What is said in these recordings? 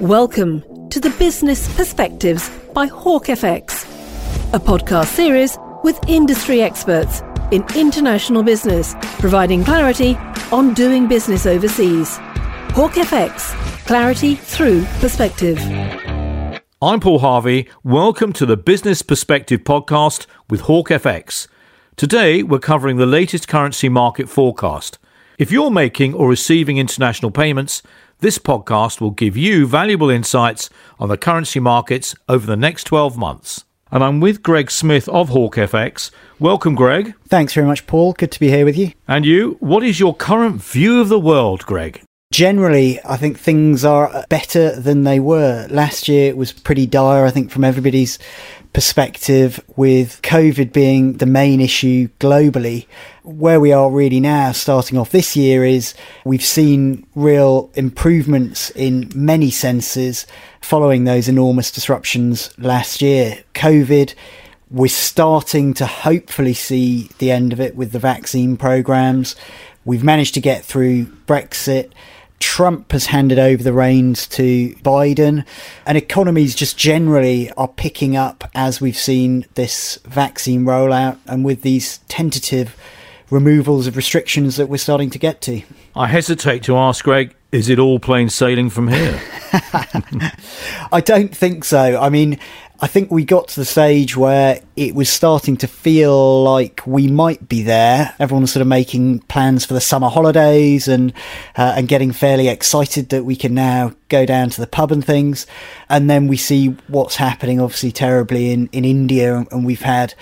Welcome to the Business Perspectives by Hawk FX, a podcast series with industry experts in international business, providing clarity on doing business overseas. Hawk FX, clarity through perspective. I'm Paul Harvey. Welcome to the Business Perspective podcast with Hawk FX. Today, we're covering the latest currency market forecast. If you're making or receiving international payments, this podcast will give you valuable insights on the currency markets over the next 12 months. And I'm with Greg Smith of Hawk FX. Welcome, Greg. Thanks very much, Paul. Good to be here with you. And you, what is your current view of the world, Greg? Generally, I think things are better than they were. Last year it was pretty dire, I think, from everybody's perspective, with COVID being the main issue globally. Where we are really now, starting off this year, is we've seen real improvements in many senses following those enormous disruptions last year. COVID, we're starting to hopefully see the end of it with the vaccine programs. We've managed to get through Brexit Trump has handed over the reins to Biden, and economies just generally are picking up as we've seen this vaccine rollout and with these tentative removals of restrictions that we're starting to get to. I hesitate to ask, Greg, is it all plain sailing from here? I don't think so. I mean, I think we got to the stage where it was starting to feel like we might be there. Everyone was sort of making plans for the summer holidays and uh, and getting fairly excited that we can now go down to the pub and things. And then we see what's happening, obviously terribly in in India, and we've had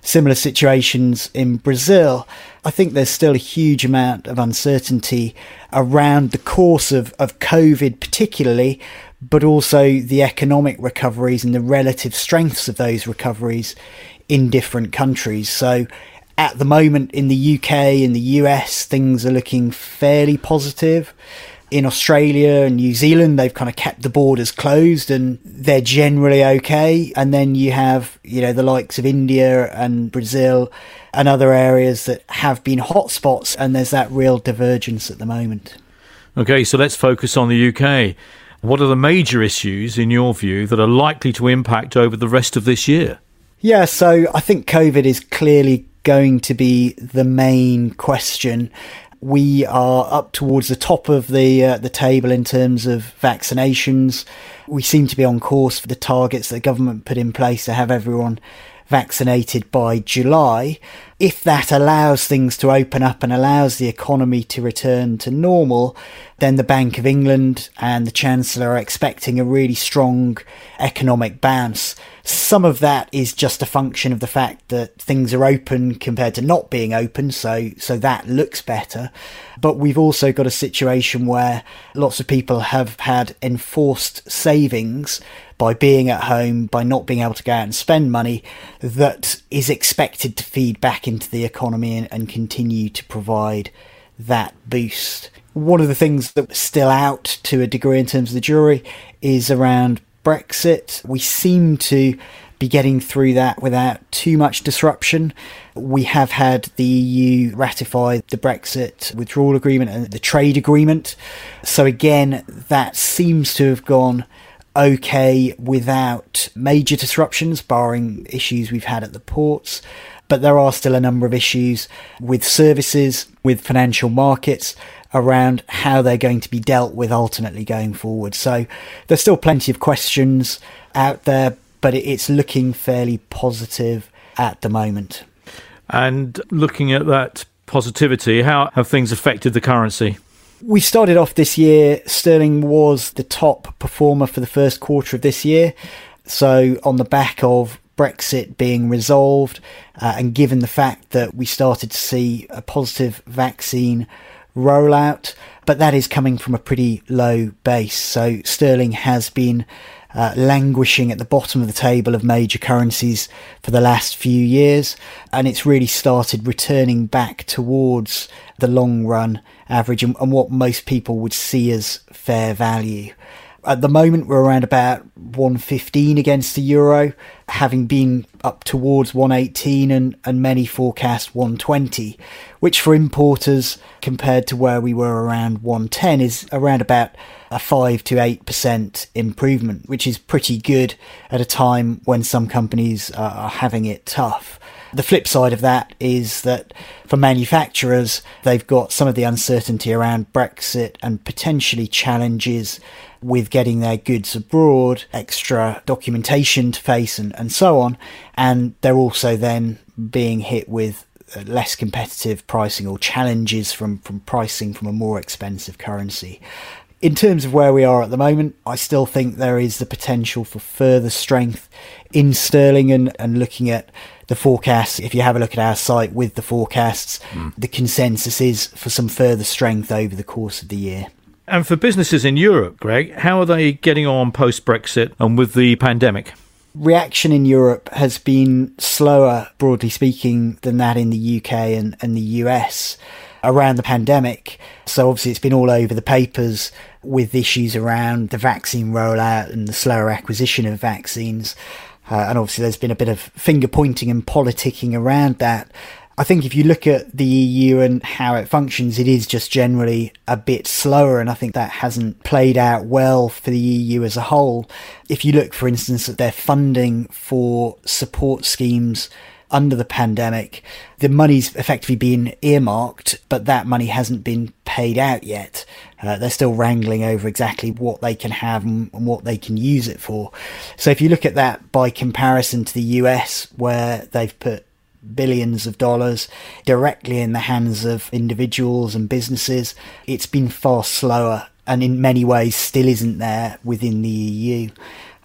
similar situations in Brazil. I think there's still a huge amount of uncertainty around the course of, of COVID, particularly, but also the economic recoveries and the relative strengths of those recoveries in different countries. So at the moment in the UK, in the US, things are looking fairly positive. In Australia and New Zealand, they've kind of kept the borders closed and they're generally okay. And then you have, you know, the likes of India and Brazil and other areas that have been hotspots, and there's that real divergence at the moment. Okay, so let's focus on the UK. What are the major issues, in your view, that are likely to impact over the rest of this year? Yeah, so I think COVID is clearly going to be the main question. We are up towards the top of the uh, the table in terms of vaccinations. We seem to be on course for the targets that the government put in place to have everyone vaccinated by July. If that allows things to open up and allows the economy to return to normal, then the Bank of England and the Chancellor are expecting a really strong economic bounce. Some of that is just a function of the fact that things are open compared to not being open, so so that looks better. But we've also got a situation where lots of people have had enforced savings by being at home, by not being able to go out and spend money, that is expected to feed back into the economy and, and continue to provide that boost. One of the things that's still out to a degree in terms of the jury is around Brexit. We seem to be getting through that without too much disruption. We have had the EU ratify the Brexit withdrawal agreement and the trade agreement. So, again, that seems to have gone okay without major disruptions, barring issues we've had at the ports. But there are still a number of issues with services, with financial markets around how they're going to be dealt with ultimately going forward. So there's still plenty of questions out there, but it's looking fairly positive at the moment. And looking at that positivity, how have things affected the currency? We started off this year, sterling was the top performer for the first quarter of this year. So, on the back of Brexit being resolved, uh, and given the fact that we started to see a positive vaccine rollout, but that is coming from a pretty low base. So, sterling has been uh, languishing at the bottom of the table of major currencies for the last few years, and it's really started returning back towards the long run average and, and what most people would see as fair value. At the moment, we're around about 115 against the euro, having been up towards 118 and, and many forecast 120, which for importers compared to where we were around 110 is around about a 5 to 8% improvement, which is pretty good at a time when some companies are having it tough. The flip side of that is that for manufacturers, they've got some of the uncertainty around Brexit and potentially challenges with getting their goods abroad, extra documentation to face, and, and so on. And they're also then being hit with less competitive pricing or challenges from, from pricing from a more expensive currency. In terms of where we are at the moment, I still think there is the potential for further strength in sterling and, and looking at the forecasts. If you have a look at our site with the forecasts, mm. the consensus is for some further strength over the course of the year. And for businesses in Europe, Greg, how are they getting on post Brexit and with the pandemic? Reaction in Europe has been slower, broadly speaking, than that in the UK and, and the US around the pandemic. So obviously it's been all over the papers with issues around the vaccine rollout and the slower acquisition of vaccines. Uh, and obviously there's been a bit of finger pointing and politicking around that. I think if you look at the EU and how it functions, it is just generally a bit slower, and I think that hasn't played out well for the EU as a whole. If you look, for instance, at their funding for support schemes under the pandemic, the money's effectively been earmarked, but that money hasn't been paid out yet. Uh, they're still wrangling over exactly what they can have and, and what they can use it for. So if you look at that by comparison to the US, where they've put billions of dollars directly in the hands of individuals and businesses. It's been far slower and in many ways still isn't there within the EU.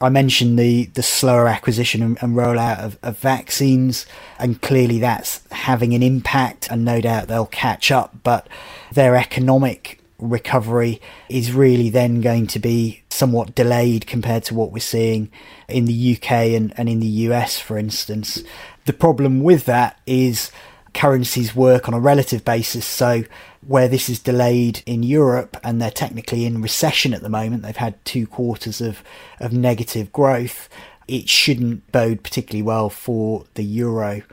I mentioned the, the slower acquisition and, rollout of, of, vaccines, and clearly that's having an impact, and no doubt they'll catch up. But their economic recovery is really then going to be somewhat delayed compared to what we're seeing in the UK and, and in the US, for instance. The problem with that is currencies work on a relative basis. So, where this is delayed in Europe and they're technically in recession at the moment, they've had two quarters of, of negative growth, it shouldn't bode particularly well for the euro.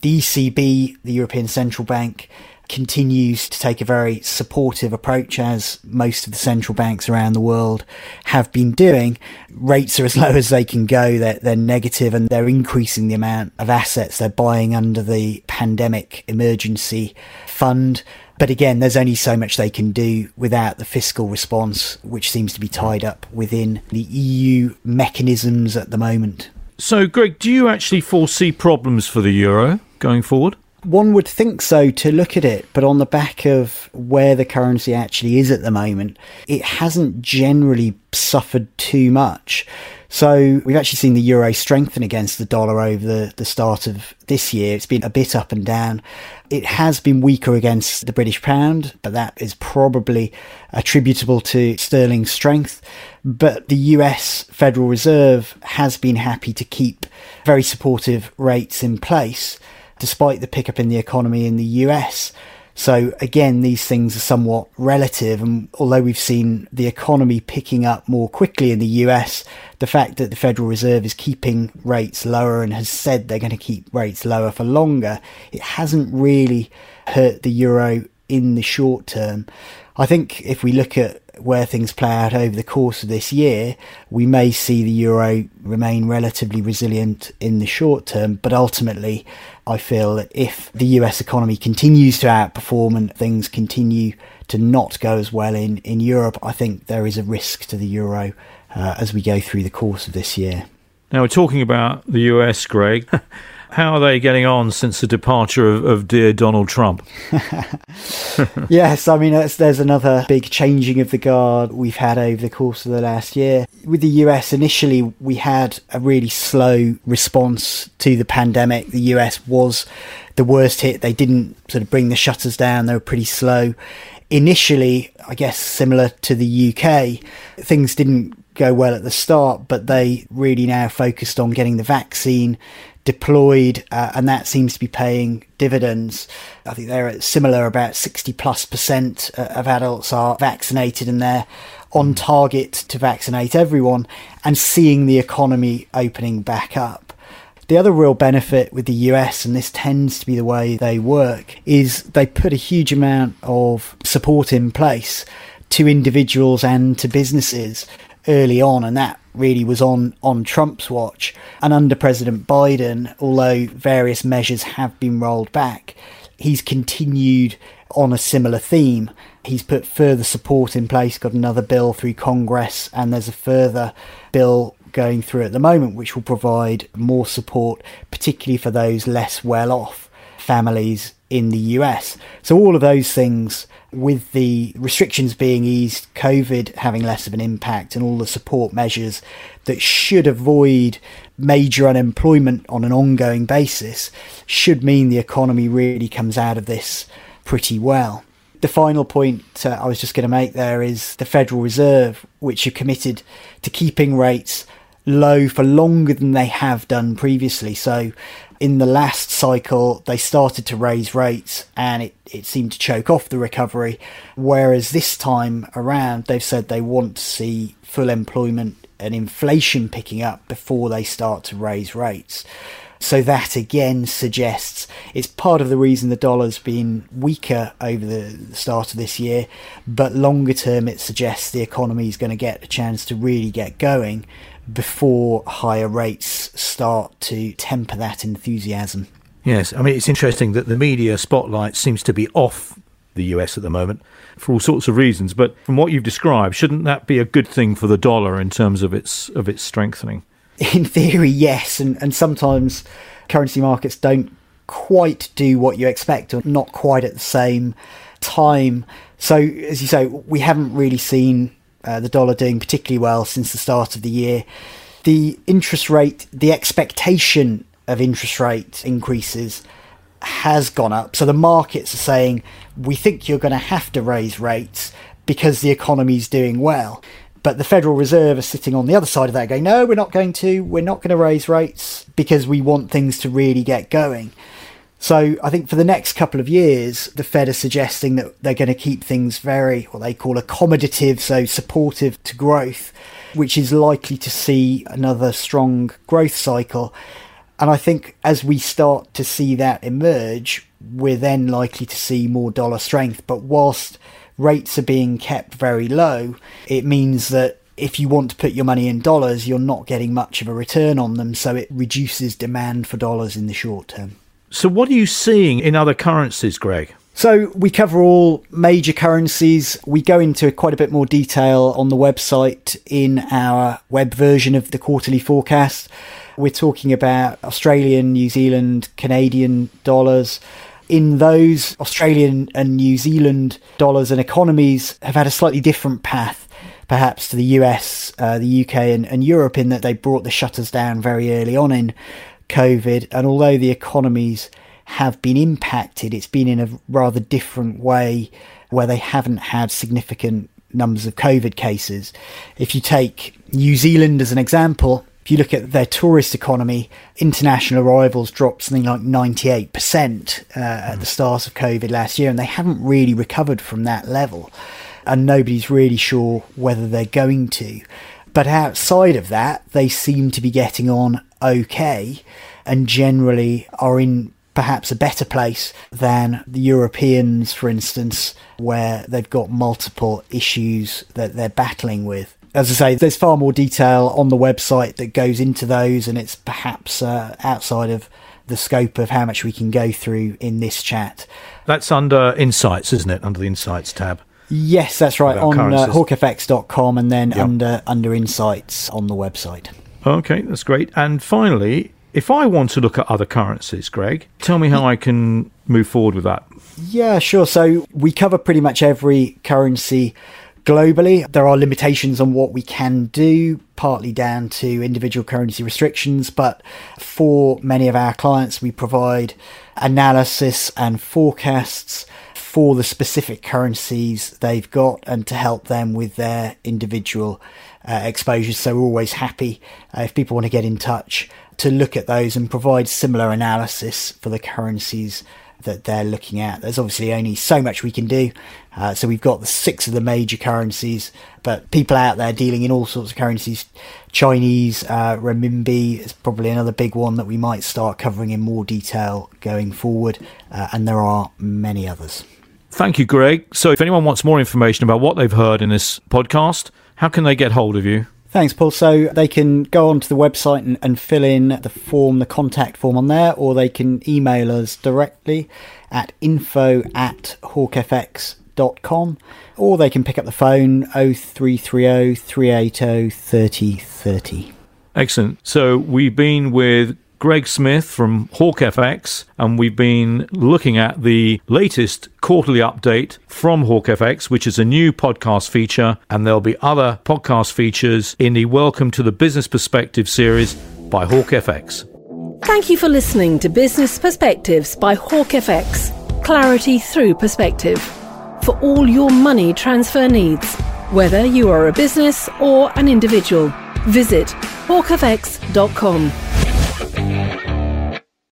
The ECB, the European Central Bank, continues to take a very supportive approach, as most of the central banks around the world have been doing. Rates are as low as they can go, they're, they're negative, and they're increasing the amount of assets they're buying under the pandemic emergency fund. But again, there's only so much they can do without the fiscal response, which seems to be tied up within the EU mechanisms at the moment. So, Greg, do you actually foresee problems for the euro going forward? One would think so to look at it, but on the back of where the currency actually is at the moment, it hasn't generally suffered too much. So we've actually seen the euro strengthen against the dollar over the, the start of this year. It's been a bit up and down. It has been weaker against the British pound, but that is probably attributable to sterling strength. But the US Federal Reserve has been happy to keep very supportive rates in place despite the pickup in the economy in the US. So again, these things are somewhat relative. And although we've seen the economy picking up more quickly in the US, the fact that the Federal Reserve is keeping rates lower and has said they're going to keep rates lower for longer, it hasn't really hurt the euro in the short term. I think if we look at where things play out over the course of this year, we may see the euro remain relatively resilient in the short term. But ultimately, I feel that if the US economy continues to outperform and things continue to not go as well in, in Europe, I think there is a risk to the euro uh, as we go through the course of this year. Now, we're talking about the US, Greg. How are they getting on since the departure of, of dear Donald Trump? yes, I mean, there's another big changing of the guard we've had over the course of the last year. With the US, initially, we had a really slow response to the pandemic. The US was the worst hit. They didn't sort of bring the shutters down, they were pretty slow. Initially, I guess similar to the UK, things didn't go well at the start, but they really now focused on getting the vaccine deployed, uh, and that seems to be paying dividends. I think they're at similar, about 60 plus percent uh, of adults are vaccinated, and they're on target to vaccinate everyone and seeing the economy opening back up. The other real benefit with the US, and this tends to be the way they work, is they put a huge amount of support in place to individuals and to businesses early on, and that really was on, on Trump's watch. And under President Biden, although various measures have been rolled back, he's continued on a similar theme. He's put further support in place, got another bill through Congress, and there's a further bill going through at the moment which will provide more support, particularly for those less well off families in the US. So, all of those things, with the restrictions being eased, COVID having less of an impact, and all the support measures that should avoid major unemployment on an ongoing basis, should mean the economy really comes out of this pretty well. The final point uh, I was just going to make there is the Federal Reserve, which are committed to keeping rates low for longer than they have done previously. So, in the last cycle, they started to raise rates and it, it seemed to choke off the recovery. Whereas this time around, they've said they want to see full employment and inflation picking up before they start to raise rates. So that again suggests it's part of the reason the dollar's been weaker over the start of this year, but longer term it suggests the economy is going to get a chance to really get going before higher rates start to temper that enthusiasm. Yes, I mean it's interesting that the media spotlight seems to be off the US at the moment for all sorts of reasons, but from what you've described, shouldn't that be a good thing for the dollar in terms of its of its strengthening? in theory, yes, and, and sometimes currency markets don't quite do what you expect or not quite at the same time. So, as you say, we haven't really seen uh, the dollar doing particularly well since the start of the year. The interest rate, the expectation of interest rate increases has gone up. So the markets are saying, we think you're going to have to raise rates because the economy is doing well. But the Federal Reserve is sitting on the other side of that going, no, we're not going to. We're not going to raise rates because we want things to really get going. So I think for the next couple of years, the Fed are suggesting that they're going to keep things very, what they call accommodative, so supportive to growth, which is likely to see another strong growth cycle. And I think as we start to see that emerge, we're then likely to see more dollar strength. But whilst rates are being kept very low, it means that if you want to put your money in dollars, you're not getting much of a return on them. So it reduces demand for dollars in the short term. So, what are you seeing in other currencies, Greg? So, we cover all major currencies. We go into quite a bit more detail on the website in our web version of the quarterly forecast. We're talking about Australian, New Zealand, Canadian dollars in those Australian and New Zealand dollars and economies have had a slightly different path, perhaps to the US, uh, the UK, and, and Europe, in that they brought the shutters down very early on in COVID. And although the economies have been impacted, it's been in a rather different way where they haven't had significant numbers of COVID cases. If you take New Zealand as an example, if you look at their tourist economy, international arrivals dropped something like 98% uh, at the start of COVID last year, and they haven't really recovered from that level. And nobody's really sure whether they're going to. But outside of that, they seem to be getting on okay and generally are in perhaps a better place than the Europeans, for instance, where they've got multiple issues that they're battling with as I say, there's far more detail on the website that goes into those, and it's perhaps uh, outside of the scope of how much we can go through in this chat. That's under Insights, isn't it? Under the Insights tab. Yes, that's right. On uh, hawkfx.com and then yep. under under Insights on the website. Okay, that's great. And finally, if I want to look at other currencies, Greg, tell me how I can move forward with that. Yeah, sure. So we cover pretty much every currency globally. There are limitations on what we can do, partly down to individual currency restrictions, but for many of our clients, we provide analysis and forecasts for the specific currencies they've got and to help them with their individual uh, exposures. So we're always happy uh, if people want to get in touch to look at those and provide similar analysis for the currencies that they're looking at. There's obviously only so much we can do. Uh, so we've got the six of the major currencies, but people out there dealing in all sorts of currencies. Chinese uh, renminbi is probably another big one that we might start covering in more detail going forward, uh, and there are many others. Thank you, Greg. So, if anyone wants more information about what they've heard in this podcast, how can they get hold of you? Thanks, Paul. So they can go onto the website and, and, fill in the form, the contact form on there, or they can email us directly at info at hawkfx.com, or they can pick up the phone 0330 380 3030. Excellent. So we've been with Greg Smith from Hawk FX, and we've been looking at the latest quarterly update from Hawk FX, which is a new podcast feature, and there'll be other podcast features in the Welcome to the Business Perspective series by Hawk FX. Thank you for listening to Business Perspectives by Hawk FX. Clarity through perspective. For all your money transfer needs, whether you are a business or an individual, visit hawkfx.com. Yeah.